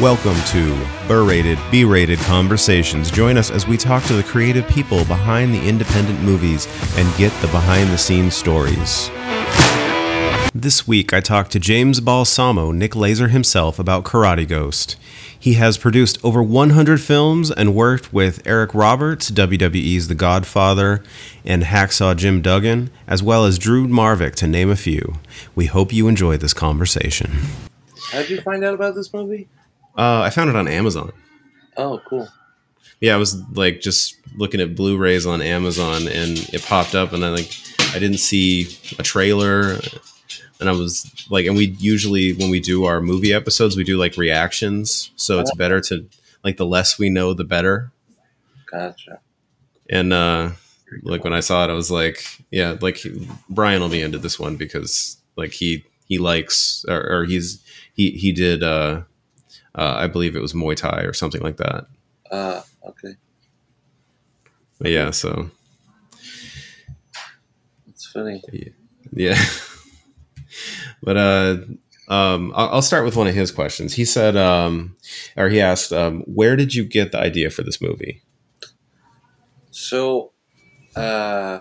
Welcome to Berated, B Rated Conversations. Join us as we talk to the creative people behind the independent movies and get the behind the scenes stories. This week, I talked to James Balsamo, Nick Laser himself, about Karate Ghost. He has produced over 100 films and worked with Eric Roberts, WWE's The Godfather, and Hacksaw Jim Duggan, as well as Drew Marvick, to name a few. We hope you enjoy this conversation. How did you find out about this movie? Uh, I found it on Amazon. Oh, cool. Yeah, I was like just looking at Blu-rays on Amazon, and it popped up, and I like I didn't see a trailer, and I was like, and we usually when we do our movie episodes, we do like reactions, so it's better to like the less we know, the better. Gotcha. And uh, like when I saw it, I was like, yeah, like Brian will be into this one because like he he likes or, or he's he he did uh, uh, I believe it was Muay Thai or something like that. Uh, okay. But yeah, so It's funny. yeah. but uh, um, I'll, I'll start with one of his questions. He said, um, or he asked, um, where did you get the idea for this movie? So, uh,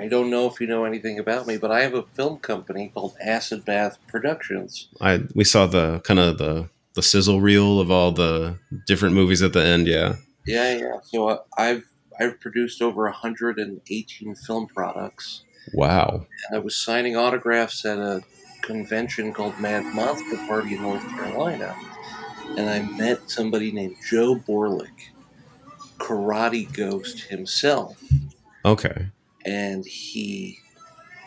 I don't know if you know anything about me, but I have a film company called Acid Bath Productions. I we saw the kind of the the sizzle reel of all the different movies at the end. Yeah. Yeah, yeah. So uh, I've I've produced over 118 film products, Wow. and I was signing autographs at a convention called Mad Monster Party in North Carolina, and I met somebody named Joe Borlick, Karate Ghost himself. Okay. And he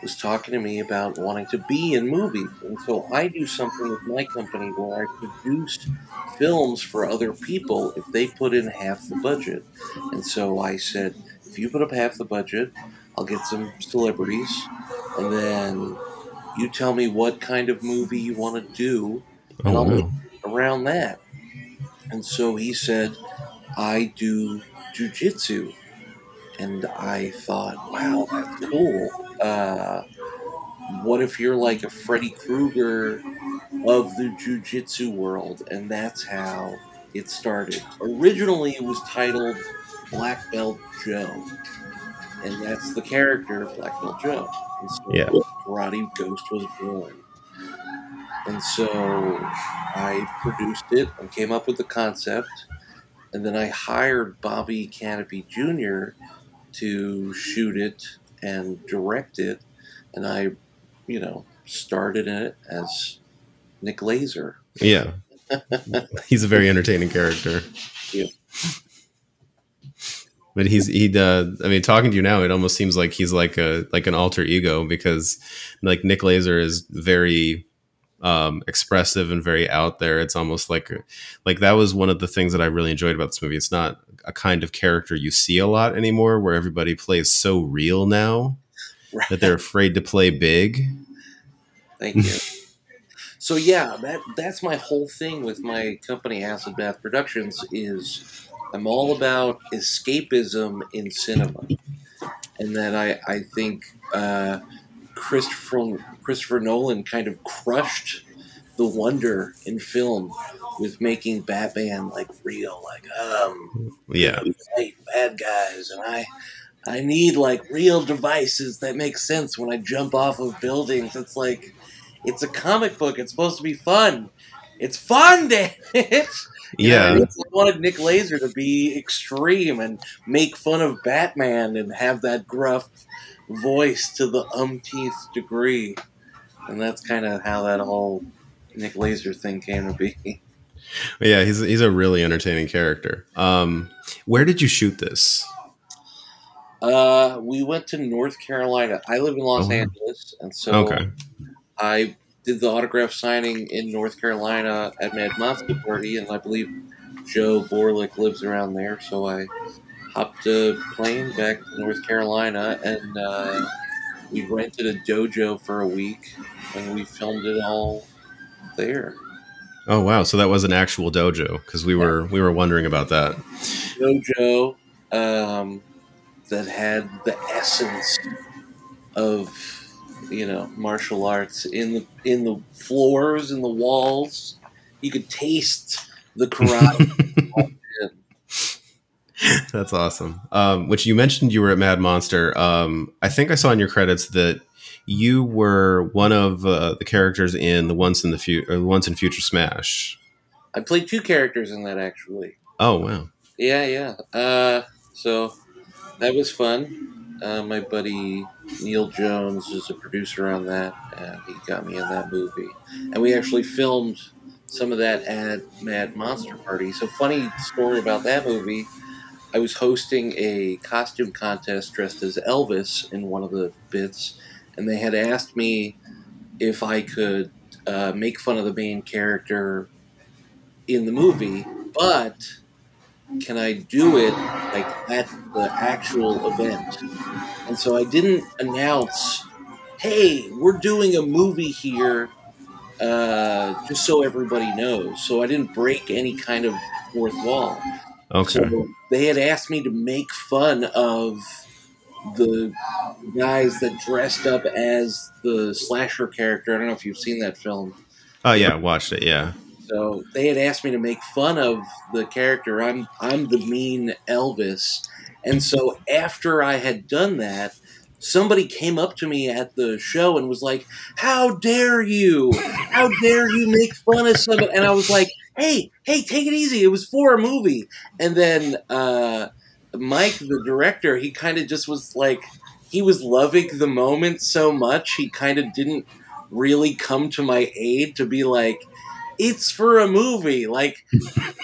was talking to me about wanting to be in movies. And so I do something with my company where I produce films for other people if they put in half the budget. And so I said, if you put up half the budget, I'll get some celebrities, and then you tell me what kind of movie you want to do, and Oh, I'll wow. around that. And so he said, I do jujitsu. And I thought, wow, that's cool. Uh, what if you're like a Freddy Krueger of the jujitsu world? And that's how it started. Originally, it was titled Black Belt Joe. And that's the character, Black Belt Joe. And so Yeah. Karate Ghost was born. And so I produced it and came up with the concept. And then I hired Bobby Canipe Jr. to shoot it and direct it. And I, you know, started it as Nick Laser. Yeah. he's a very entertaining character. Yeah. But he's he uh, I mean talking to you now it almost seems like he's like a like an alter ego because like Nick Laser is very um expressive and very out there it's almost like like that was one of the things that I really enjoyed about this movie it's not a kind of character you see a lot anymore where everybody plays so real now that they're afraid to play big? Thank you. so yeah, that that's my whole thing with my company Acid Bath Productions is I'm all about escapism in cinema, and that I I think uh, Christopher Christopher Nolan kind of crushed the wonder in film with making Batman like real, like um yeah we fight bad guys, and I I need like real devices that make sense when I jump off of buildings. It's like it's a comic book. It's supposed to be fun. It's fun, damn it. You know, yeah I just wanted Nick Laser to be extreme and make fun of Batman and have that gruff voice to the umpteenth degree. And that's kind of how that whole Nick Laser thing came to be. yeah he's he's a really entertaining character um where did you shoot this Uh, we went to North Carolina. I live in Los Oh. Angeles, and so okay I did the autograph signing in North Carolina at Mad Monster Party, and I believe Joe Borlick lives around there. So I hopped a plane back to North Carolina, and uh, we rented a dojo for a week, and we filmed it all there. Oh wow! So that was an actual dojo because we were we were wondering about that. Dojo um, that had the essence of you know martial arts in the in the floors in the walls you could taste the karate. That's awesome. Um, which you mentioned you were at Mad Monster. Um, I think I saw in your credits that you were one of uh, the characters in the Once in the Future, Once in Future Smash. I played two characters in that actually. Oh wow! Yeah, yeah. Uh, so that was fun. Uh, my buddy Neil Jones is a producer on that, and he got me in that movie. And we actually filmed some of that at Mad Monster Party. So funny story about that movie. I was hosting a costume contest dressed as Elvis in one of the bits, and they had asked me if I could uh, make fun of the main character in the movie, but can I do it like at the actual event? And so I didn't announce, hey, we're doing a movie here uh, just so everybody knows. So I didn't break any kind of fourth wall. Okay. So they had asked me to make fun of the guys that dressed up as the slasher character. I don't know if you've seen that film. Oh yeah, watched it. Yeah. So they had asked me to make fun of the character. I'm I'm the mean Elvis, and so after I had done that, somebody came up to me at the show and was like, "How dare you? How dare you make fun of somebody?" And I was like, "Hey, hey, take it easy. It was for a movie." And then uh, Mike, the director, he kind of just was like, he was loving the moment so much, he kind of didn't really come to my aid to be like, "It's for a movie." Like,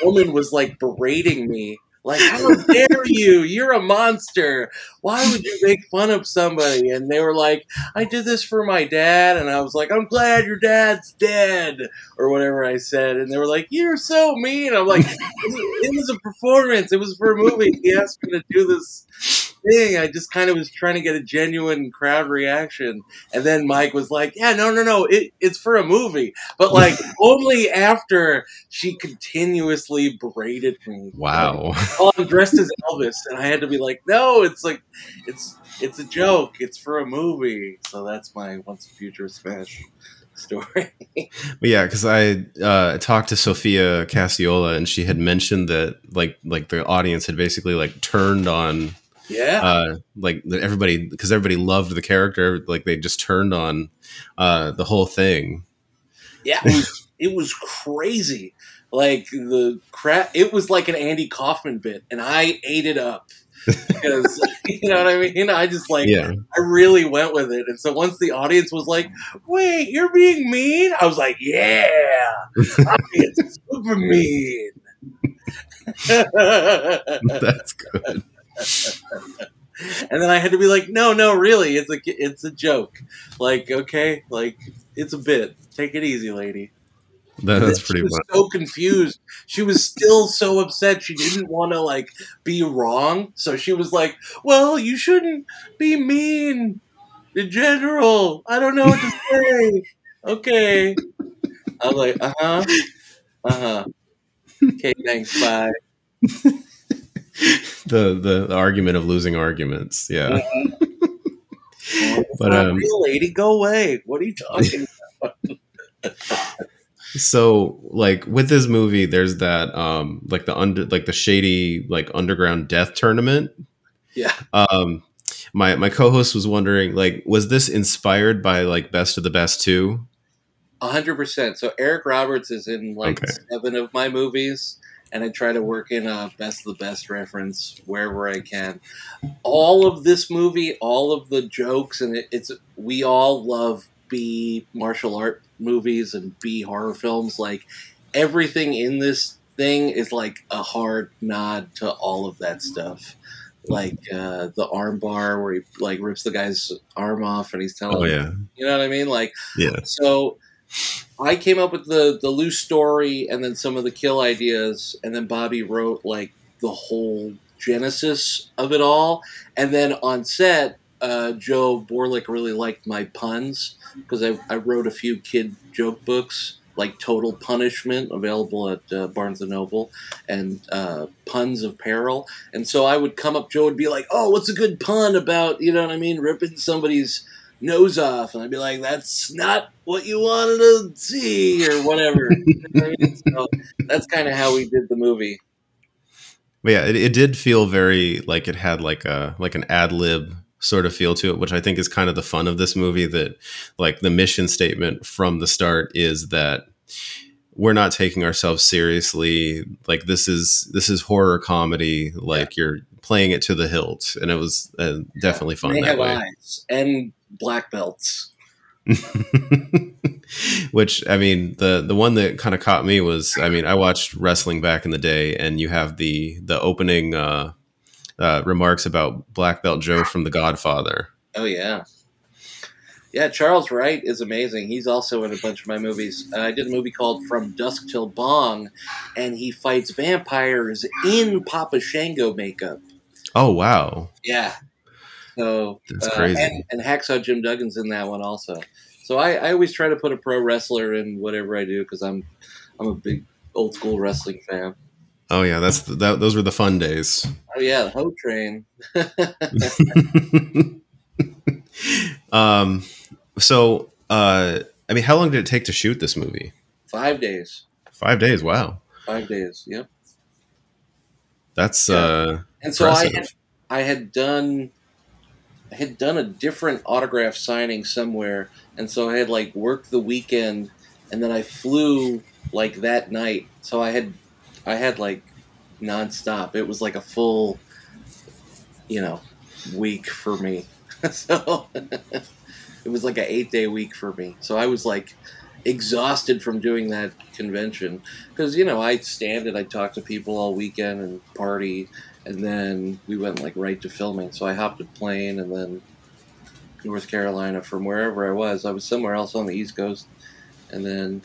woman was like berating me like, how dare you? You're a monster. Why would you make fun of somebody? And they were like, I did this for my dad. And I was like, I'm glad your dad's dead, or whatever I said. And they were like, You're so mean. I'm like, It was a performance, it was for a movie. He asked me to do this thing. I just kind of was trying to get a genuine crowd reaction. And then Mike was like, Yeah, no, no, no, it, it's for a movie. But like, only after she continuously berated me. Wow. oh, I'm dressed as Elvis, and I had to be like, no, it's like, it's it's a joke. It's for a movie. So that's my Once a Future Smash story. but yeah, because I uh, talked to Sophia Cassiola, and she had mentioned that like like the audience had basically like turned on. Yeah. Uh, like everybody, because everybody loved the character, like they just turned on uh, the whole thing. Yeah, it was, it was crazy like the crap. It was like an Andy Kaufman bit, and I ate it up because you know what I mean. I just like Yeah. I really went with it, and so once the audience was like, "Wait, you're being mean," I was like, "Yeah, I'm being super mean." That's good. and then I had to be like, "No, no, really, it's a it's a joke. Like, okay, like it's a bit. Take it easy, lady." That, that's she pretty was much. so confused. She was still so upset. She didn't want to like be wrong, so she was like, "Well, you shouldn't be mean in general. I don't know what to say." okay, I was like, "Uh huh, uh huh." Okay, thanks. Bye. the, the the argument of losing arguments. Yeah. But But, um, real lady, go away. What are you talking? About? so like with this movie, there's that um like the under like the shady like underground death tournament. Yeah. Um my my co-host was wondering like was this inspired by like Best of the Best hundred percent. So Eric Roberts is in like Okay. seven of my movies, and I try to work in a best of the best reference wherever I can. All of this movie, all of the jokes, and it, it's we all love B martial art movies and B horror films. Like everything in this thing is like a hard nod to all of that stuff. Like uh, the arm bar where he like rips the guy's arm off and he's telling Oh him, yeah. you know what I mean? Like Yeah. so I came up with the the loose story and then some of the kill ideas, and then Bobby wrote like the whole genesis of it all. And then on set, uh, Joe Borlick really liked my puns because I, I wrote a few kid joke books like Total Punishment, available at uh, Barnes and Noble, and uh, Puns of Peril. And so I would come up, Joe would be like, "Oh, what's a good pun about you know what I mean, ripping somebody's nose off, and I'd be like, "That's not what you wanted to see," or whatever. so that's kind of how we did the movie. But yeah, it, it did feel very like it had like a like an ad lib sort of feel to it, which I think is kind of the fun of this movie. That like the mission statement from the start is that we're not taking ourselves seriously. Like this is this is horror comedy. Like yeah. you're playing it to the hilt, and it was uh, definitely fun that way. Eyes and black belts. Which I mean, the the one that kind of caught me was, I mean, I watched wrestling back in the day, and you have the the opening uh, uh, remarks about Black Belt Joe from The Godfather. Oh yeah, yeah. Charles Wright is amazing. He's also in a bunch of my movies. Uh, I did a movie called From Dusk Till Bong, and he fights vampires in Papa Shango makeup. Oh wow! Yeah, so that's uh, crazy. And, and, Hacksaw Jim Duggan's in that one also. So I, I always try to put a pro wrestler in whatever I do because I'm I'm a big old school wrestling fan. Oh yeah, that's the, that, those were the fun days. Oh yeah, the Ho Train. um, so uh, I mean, how long did it take to shoot this movie? Five days. Five days. Wow. Five days. Yep. That's yeah. uh, and so impressive. I had I had done had done a different autograph signing somewhere, and so I had like worked the weekend, and then I flew like that night. So I had, I had like nonstop. It was like a full, you know, week for me. so it was like an eight day week for me. So I was like exhausted from doing that convention because you know I'd stand and I'd talk to people all weekend and party and then we went like right to filming. So I hopped a plane and then North Carolina from wherever I was. I was somewhere else on the East Coast, and then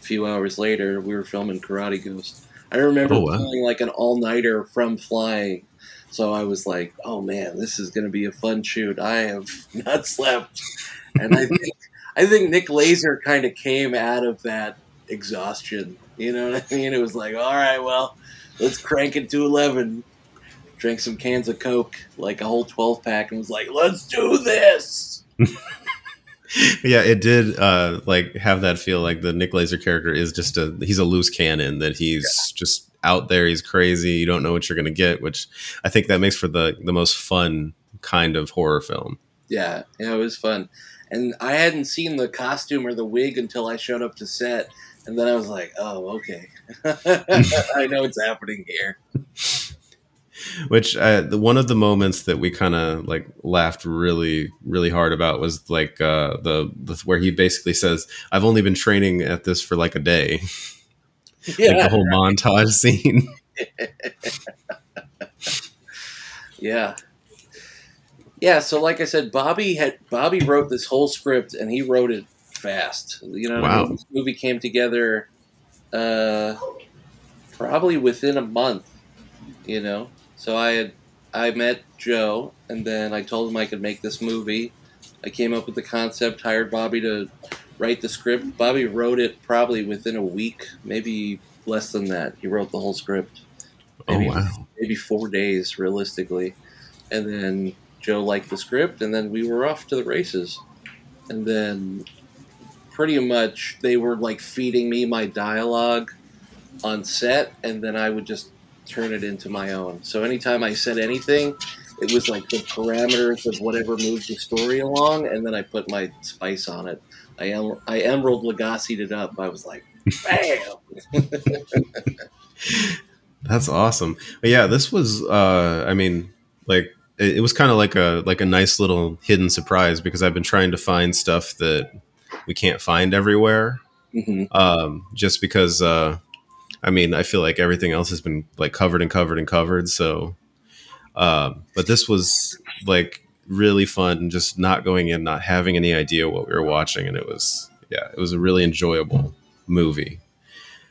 a few hours later we were filming Karate Ghost. I remember oh, wow. feeling like an all nighter from flying. So I was like, "Oh man, this is going to be a fun shoot." I have not slept, and I think I think Nick Laser kind of came out of that exhaustion. You know what I mean? It was like, "All right, well, let's crank it to eleven drank some cans of Coke, like a whole 12 pack, and was like, let's do this. yeah, it did uh, like have that feel like the Nick Laser character is just a he's a loose cannon that he's yeah. just out there, he's crazy, you don't know what you're gonna get, which I think that makes for the the most fun kind of horror film. Yeah, yeah, it was fun. And I hadn't seen the costume or the wig until I showed up to set, and then I was like, "Oh, okay, I know what's happening here." which uh, the, one of the moments that we kind of like laughed really really hard about was like uh, the, the where he basically says i've only been training at this for like a day. Yeah, like the whole right. montage scene. Yeah. Yeah so like i said bobby had bobby wrote this whole script and he wrote it fast. You know wow. this movie came together uh probably within a month you know so I had I met Joe, and then I told him I could make this movie. I came up with the concept, hired Bobby to write the script. Bobby wrote it probably within a week, maybe less than that. He wrote the whole script. Oh, maybe, oh wow! Maybe four days, realistically. And then Joe liked the script, and then we were off to the races. And then pretty much they were like feeding me my dialogue on set, and then I would just turn it into my own. So anytime I said anything, it was like the parameters of whatever moved the story along, and then I put my spice on it. I em- I Emeril Lagasse it up. I was like, bam. That's awesome. But yeah, this was. Uh, I mean, like it, it was kind of like a like a nice little hidden surprise because I've been trying to find stuff that we can't find everywhere. Mm-hmm. Um, just because uh, I mean, I feel like everything else has been like covered and covered and covered. So, um, but this was like really fun, just not going in, not having any idea what we were watching, and it was yeah, it was a really enjoyable movie.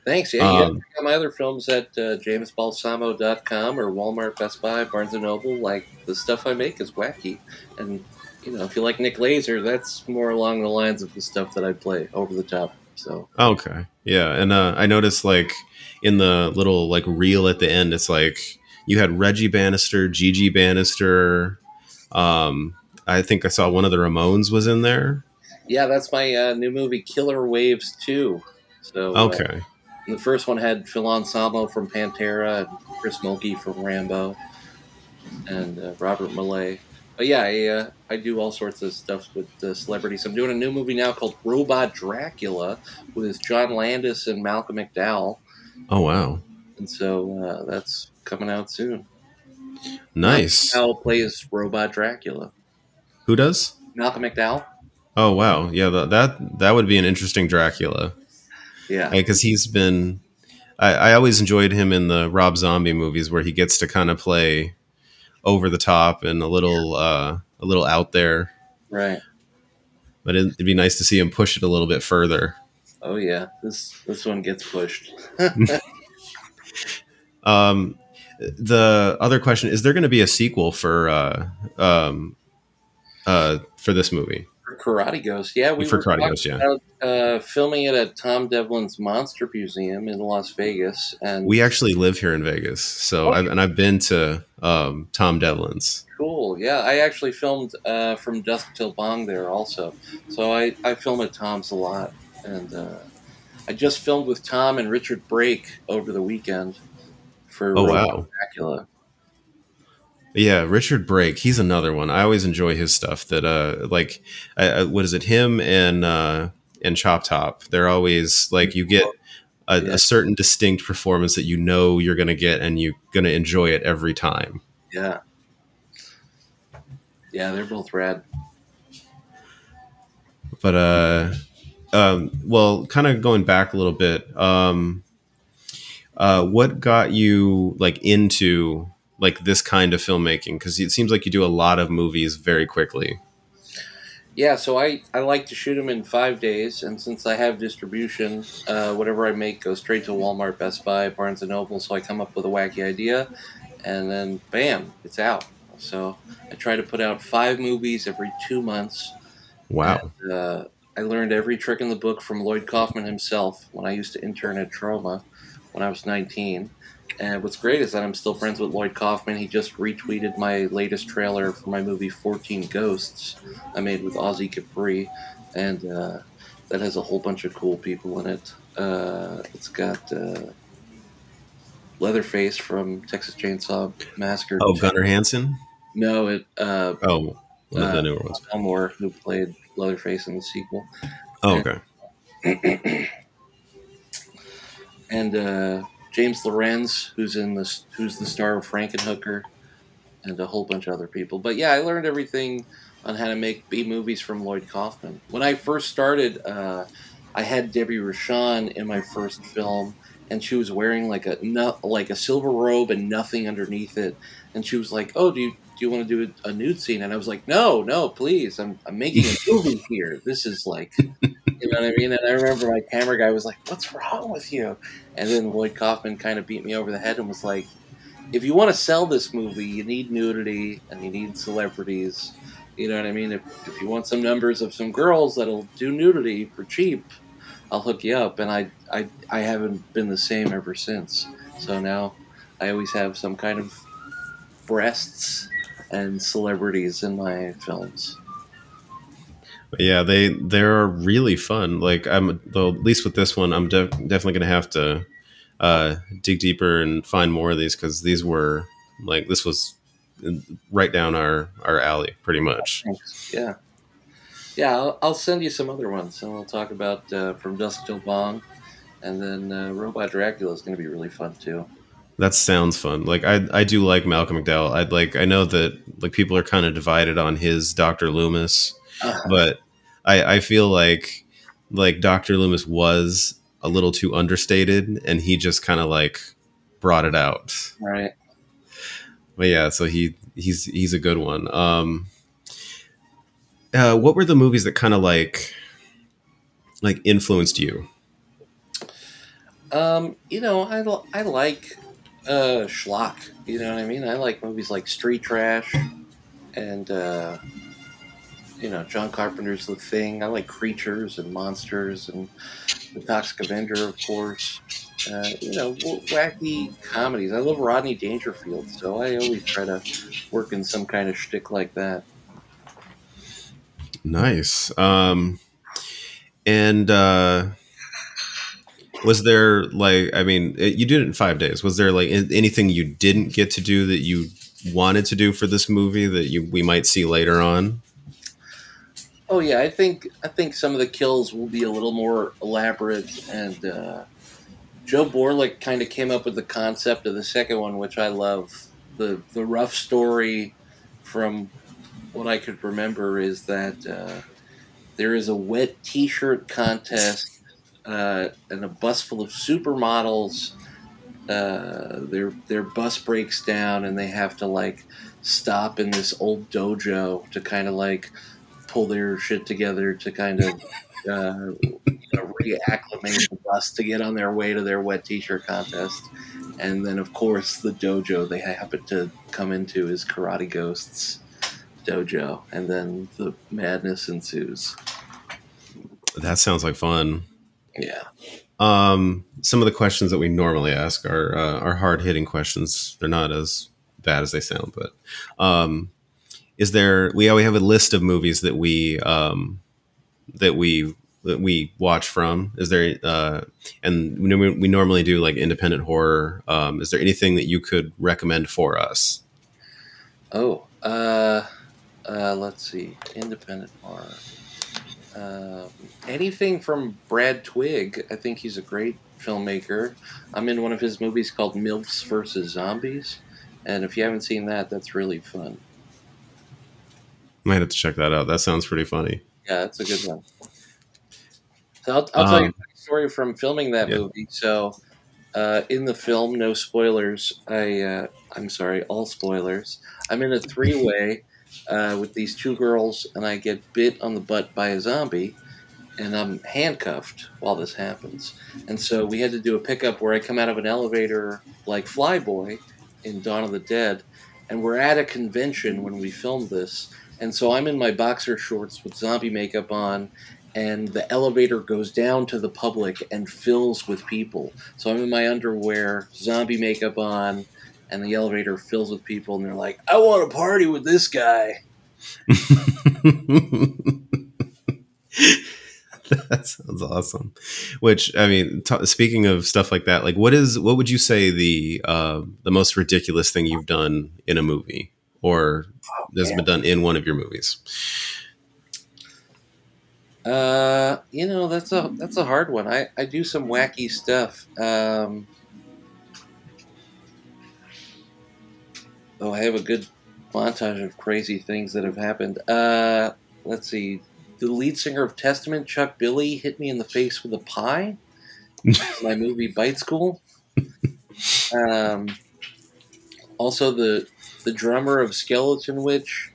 Thanks. Yeah, um, check out my other films at uh, jamesbalsamo.com or Walmart, Best Buy, Barnes and Noble. Like the stuff I make is wacky, and you know, if you like Nick Laser, that's more along the lines of the stuff that I play over the top. So okay, yeah, and uh, I noticed like in the little like reel at the end, it's like you had Reggie Bannister, Gigi Bannister, um, I think I saw one of the Ramones was in there. Yeah, that's my uh, new movie, Killer Waves Two. So uh, Okay. the first one had Phil Anselmo from Pantera and Chris Mulkey from Rambo, and uh, Robert Millay. But yeah, I, uh, I do all sorts of stuff with uh, celebrities. I'm doing a new movie now called Robot Dracula with John Landis and Malcolm McDowell, Oh wow. and so uh, that's coming out soon. Nice. Malcolm McDowell plays Robot Dracula. Who does? Malcolm McDowell. Oh wow. Yeah, that that, that would be an interesting Dracula. Yeah, because he's been I, I always enjoyed him in the rob zombie movies where he gets to kind of play over the top and a little uh a little out there. Right. but it, it'd be nice to see him push it a little bit further. Oh yeah, this this one gets pushed. um the other question is there going to be a sequel for uh um uh for this movie For Karate Ghost, yeah, we For were Karate Ghost, yeah. about uh, filming it at Tom Devlin's Monster Museum in Las Vegas, and we actually live here in vegas so I've, and i've been to um tom devlin's cool. Yeah, I actually filmed uh, from Dusk Till Bong there also, so I I film at Tom's a lot, and uh, I just filmed with Tom and Richard Brake over the weekend for Oh, wow. Dracula. Yeah, Richard Brake. He's another one. I always enjoy his stuff. That uh, like, uh, what is it? Him and uh, and Chop Top. They're always like you get a, Yeah. a certain distinct performance that you know you're gonna get, and you're gonna enjoy it every time. Yeah, yeah, they're both rad. But uh, um, well, kind of going back a little bit. Um, uh, what got you like into like this kind of filmmaking? Because it seems like you do a lot of movies very quickly. Yeah, so I, I like to shoot them in five days, and since I have distribution, uh, whatever I make goes straight to Walmart, Best Buy, Barnes and Noble. So I come up with a wacky idea, and then bam, it's out. So I try to put out five movies every two months. Wow. And, uh, I learned every trick in the book from Lloyd Kaufman himself when I used to intern at Troma when I was 19. And what's great is that I'm still friends with Lloyd Kaufman. He just retweeted my latest trailer for my movie 14 Ghosts I made with Ozzy Capri. And uh, that has a whole bunch of cool people in it. Uh, it's got uh, Leatherface from Texas Chainsaw Massacre. Oh, Gunnar Hansen. No, it uh, Oh, one of the Uh, newer ones. Elmore, who played Leatherface in the sequel. Oh, okay. and uh, James Lorinz, who's in the who's the star of Frankenhooker, and a whole bunch of other people. But yeah, I learned everything on how to make B movies from Lloyd Kaufman. When I first started, uh, I had Debbie Rochon in my first film, and she was wearing like a like a silver robe and nothing underneath it. And she was like, "Oh, do you do you want to do a, nude scene?" And I was like, "No, no, please. I'm I'm making a movie here. This is like." You know what I mean? And I remember my camera guy was like, "What's wrong with you?" And then Lloyd Kaufman kind of beat me over the head and was like, "If you want to sell this movie, you need nudity and you need celebrities. You know what I mean? If, if you want some numbers of some girls that'll do nudity for cheap, I'll hook you up." And I I I haven't been the same ever since. So now I always have some kind of breasts and celebrities in my films. Yeah, they they're really fun. Like I'm, though, at least with this one, I'm def- definitely gonna have to uh, dig deeper and find more of these because these were like this was right down our our alley, pretty much. Thanks. Yeah. Yeah, I'll, I'll send you some other ones, and we'll talk about uh, From Dusk Till Dawn, and then uh, Robot Dracula is going to be really fun too. That sounds fun. Like I I do like Malcolm McDowell. I'd like I know that like people are kind of divided on his Doctor Loomis, Uh, but I I feel like like Doctor Loomis was a little too understated, and he just kind of like brought it out. right. But yeah, so he he's he's a good one. Um, uh, what were the movies that kind of like like influenced you? Um, you know, I I like uh, schlock. You know what I mean? I like movies like Street Trash and, uh, you know, John Carpenter's The Thing. I like creatures and monsters and The Toxic Avenger, of course. Uh, you know, wacky comedies. I love Rodney Dangerfield, so I always try to work in some kind of shtick like that. Nice. Um, and uh, was there like, I mean, it, you did it in five days. Was there like anything you didn't get to do that you wanted to do for this movie that you we might see later on? Oh yeah, I think I think some of the kills will be a little more elaborate, and uh, Joe Borlick kind of came up with the concept of the second one, which I love. the The rough story, from what I could remember, is that uh, there is a wet T-shirt contest uh, and a bus full of supermodels. Uh, their their bus breaks down, and they have to like stop in this old dojo to kind of like pull their shit together to kind of uh, you know, reacclimate the bus to get on their way to their wet t-shirt contest. And then, of course, the dojo they happen to come into is Karate Ghosts dojo, and then the madness ensues. That sounds like fun. Yeah. Um, some of the questions that we normally ask are uh, are hard hitting questions. They're not as bad as they sound, but um, is there we we have a list of movies that we um, that we that we watch from. Is there uh, and we, we normally do like independent horror. Um, is there anything that you could recommend for us? Oh uh, uh, let's see. Independent horror uh, anything from brad Twigg. i think he's a great filmmaker i'm in one of his movies called milfs versus zombies and if you haven't seen that that's really fun might have to check that out. That sounds pretty funny. Yeah, that's a good one. So I'll, I'll tell um, you a story from filming that yeah. movie. So, uh, in the film, no spoilers. I uh, I'm sorry, all spoilers. I'm in a three way uh, with these two girls, and I get bit on the butt by a zombie, and I'm handcuffed while this happens. And so we had to do a pickup where I come out of an elevator like Flyboy in Dawn of the Dead, and we're at a convention when we filmed this and so I'm in my boxer shorts with zombie makeup on, and the elevator goes down to the public and fills with people. So I'm in my underwear, zombie makeup on, and the elevator fills with people, and they're like, I want to party with this guy. that sounds awesome. Which I mean, t- speaking of stuff like that, like what is what would you say the uh, the most ridiculous thing you've done in a movie? or oh, has been done in one of your movies? Uh, you know that's a that's a hard one. I I do some wacky stuff. Um, oh, I have a good montage of crazy things that have happened. Uh, let's see. The lead singer of Testament, Chuck Billy, hit me in the face with a pie. my movie Bite School. Um, also, the the drummer of Skeletonwitch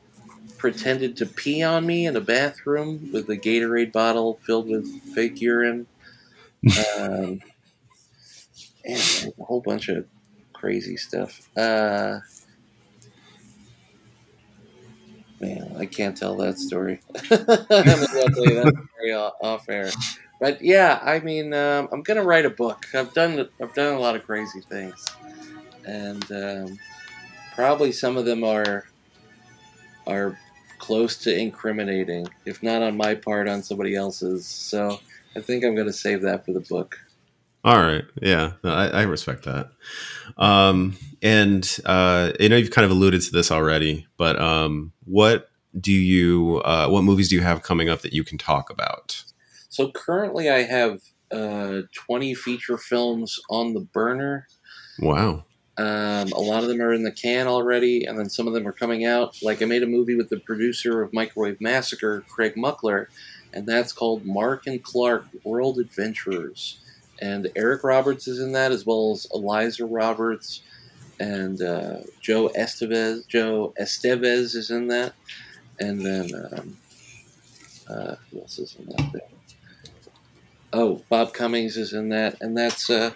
pretended to pee on me in a bathroom with a Gatorade bottle filled with fake urine. Um, and a whole bunch of crazy stuff. Uh, man, I can't tell that story. I'm gonna tell you that story off air. But yeah, I mean, um, I'm gonna write a book. I've done I've done a lot of crazy things, and um, probably some of them are are close to incriminating, if not on my part, on somebody else's. So I think I'm going to save that for the book. All right, yeah, no, I, I, respect that. Um, and uh, I know you've kind of alluded to this already, but um, what do you, uh, what movies do you have coming up that you can talk about? So currently, I have uh, 20 feature films on the burner. Wow. Um, a lot of them are in the can already, and then some of them are coming out. Like I made a movie with the producer of Microwave Massacre, Craig Muckler, and that's called Mark and Clark World Adventurers. And Eric Roberts is in that, as well as Eliza Roberts and uh, Joe Estevez. Joe Estevez is in that, and then um, uh, who else is in that? There? Oh, Bob Cummings is in that, and that's uh,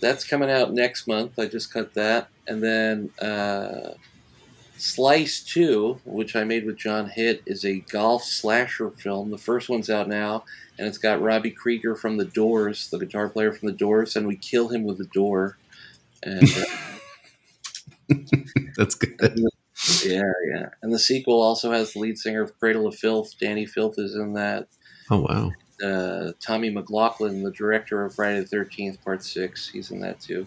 that's coming out next month. I just cut that, and then uh, Slice Two, which I made with John Hitt, is a golf slasher film. The first one's out now, and it's got Robbie Krieger from The Doors, the guitar player from The Doors, and we kill him with a door. And uh, that's good. The, Yeah, yeah. And the sequel also has the lead singer of Cradle of Filth. Dani Filth is in that. Oh wow. Uh, Tommy McLoughlin, the director of Friday the Thirteenth Part Six, he's in that too.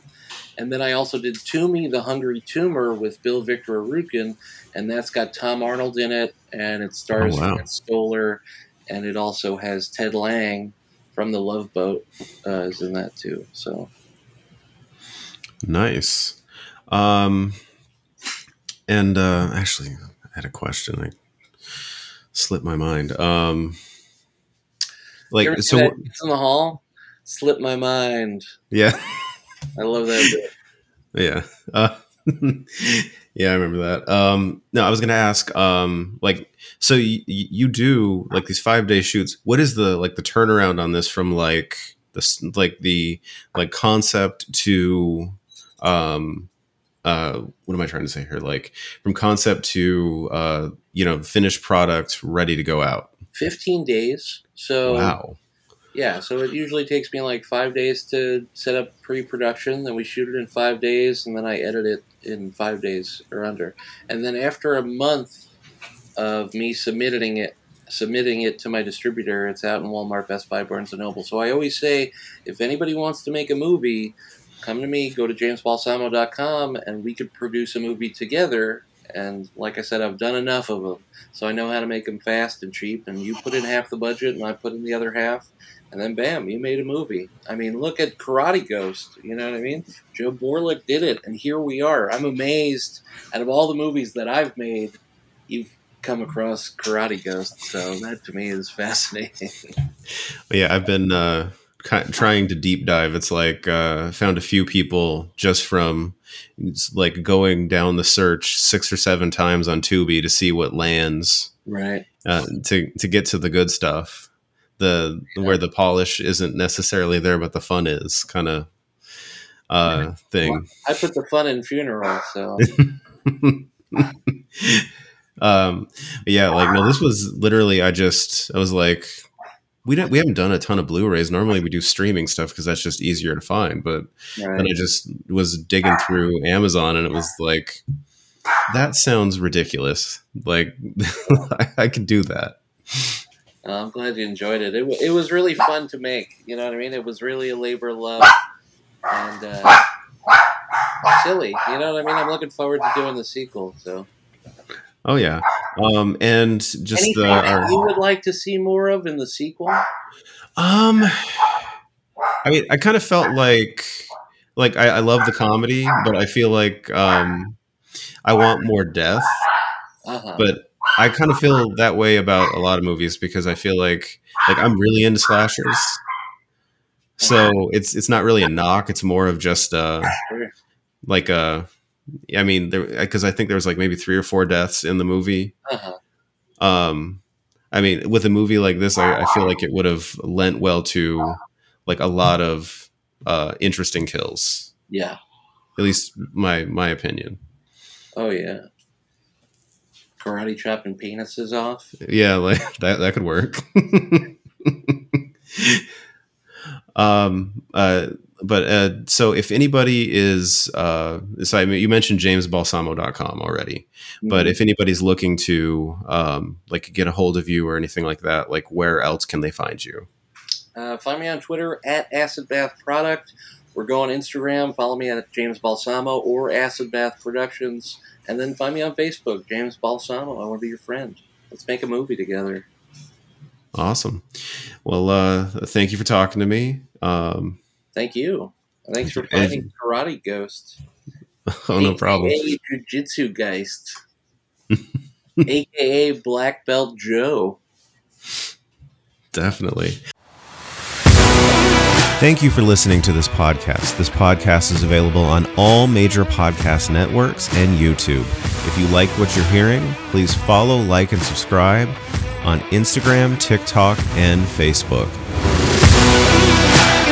And then I also did Toomey, the Hungry Tumor with Bill Victor Arutkin, and that's got Tom Arnold in it, and it stars Oh, wow. Fred Stoller, and it also has Ted Lange from The Love Boat uh, is in that too. So Nice. Um, and uh, actually, I had a question. I slipped my mind. Um, like so, that in the Hall? Slipped my mind. yeah, I love that. bit. yeah, uh, yeah. I remember that. Um, no, I was gonna ask. Um, like, so y- you do like these five day shoots. What is the like the turnaround on this from like this like the like concept to um uh what am i trying to say here like from concept to uh you know finished product ready to go out Fifteen days. So wow Yeah, so it usually takes me like five days to set up pre-production. Then we shoot it in five days, and then I edit it in five days or under. And then after a month of me submitting it, submitting it to my distributor, it's out in Walmart, Best Buy, Barnes and Noble. So I always say, if anybody wants to make a movie, come to me. Go to jamesbalsamo.com, and we could produce a movie together. And like I said, I've done enough of them, so I know how to make them fast and cheap. And you put in half the budget, and I put in the other half and then bam, you made a movie. I mean, look at Karate Ghost. You know what I mean? Joe Borlick did it, and here we are. I'm amazed. Out of all the movies that I've made, you've come across Karate Ghost. So that to me is fascinating. Yeah i've been uh trying to deep dive. It's like uh found a few people just from it's like going down the search six or seven times on tubi to see what lands right. uh, to to get to the good stuff. The where the polish isn't necessarily there but the fun is kind of uh thing. I put the fun in funeral. So. Um yeah like no this was literally i just i was like we don't we haven't done a ton of blu-rays normally we do streaming stuff because that's just easier to find but then right. i just was digging through amazon and it was like that sounds ridiculous like I, could do that I'm glad you enjoyed it. It, wa- it was really fun to make. You know what I mean? It was really a labor of love and uh, silly. You know what I mean? I'm looking forward to doing the sequel. So. Oh yeah um and just Anything the our, you would like to see more of in the sequel? Um, I mean, I kind of felt like, like I, I love the comedy, but I feel like um, I want more death. Uh-huh. But I kind of feel that way about a lot of movies because I feel like, like I'm really into slashers. So it's it's not really a knock. It's more of just uh, Sure. like a, I mean, there because I think there was like maybe three or four deaths in the movie. Uh-huh. um i mean with a movie like this i, I feel like it would have lent well to like a lot of uh interesting kills Yeah. at least my my opinion Oh yeah. Karate chopping penises off. yeah like that that could work um uh but uh so if anybody is uh so I mean, you mentioned jamesbalsamo.com already but if anybody's looking to um like get a hold of you or anything like that like where else can they find you uh, find me on Twitter at Acid Bath Product. Or go on Instagram, follow me at James Balsamo or Acid Bath Productions, and then find me on Facebook, James Balsamo. I want to be your friend. Let's make a movie together. Awesome. Well, uh, thank you for talking to me. Um, Thank you. Thanks for And- Karate Ghost. oh, no problem. AKA Jiu-Jitsu Geist. AKA Black Belt Joe. Definitely. Thank you for listening to this podcast. This podcast is available on all major podcast networks and YouTube. If you like what you're hearing, please follow, like, and subscribe on Instagram, TikTok, and Facebook.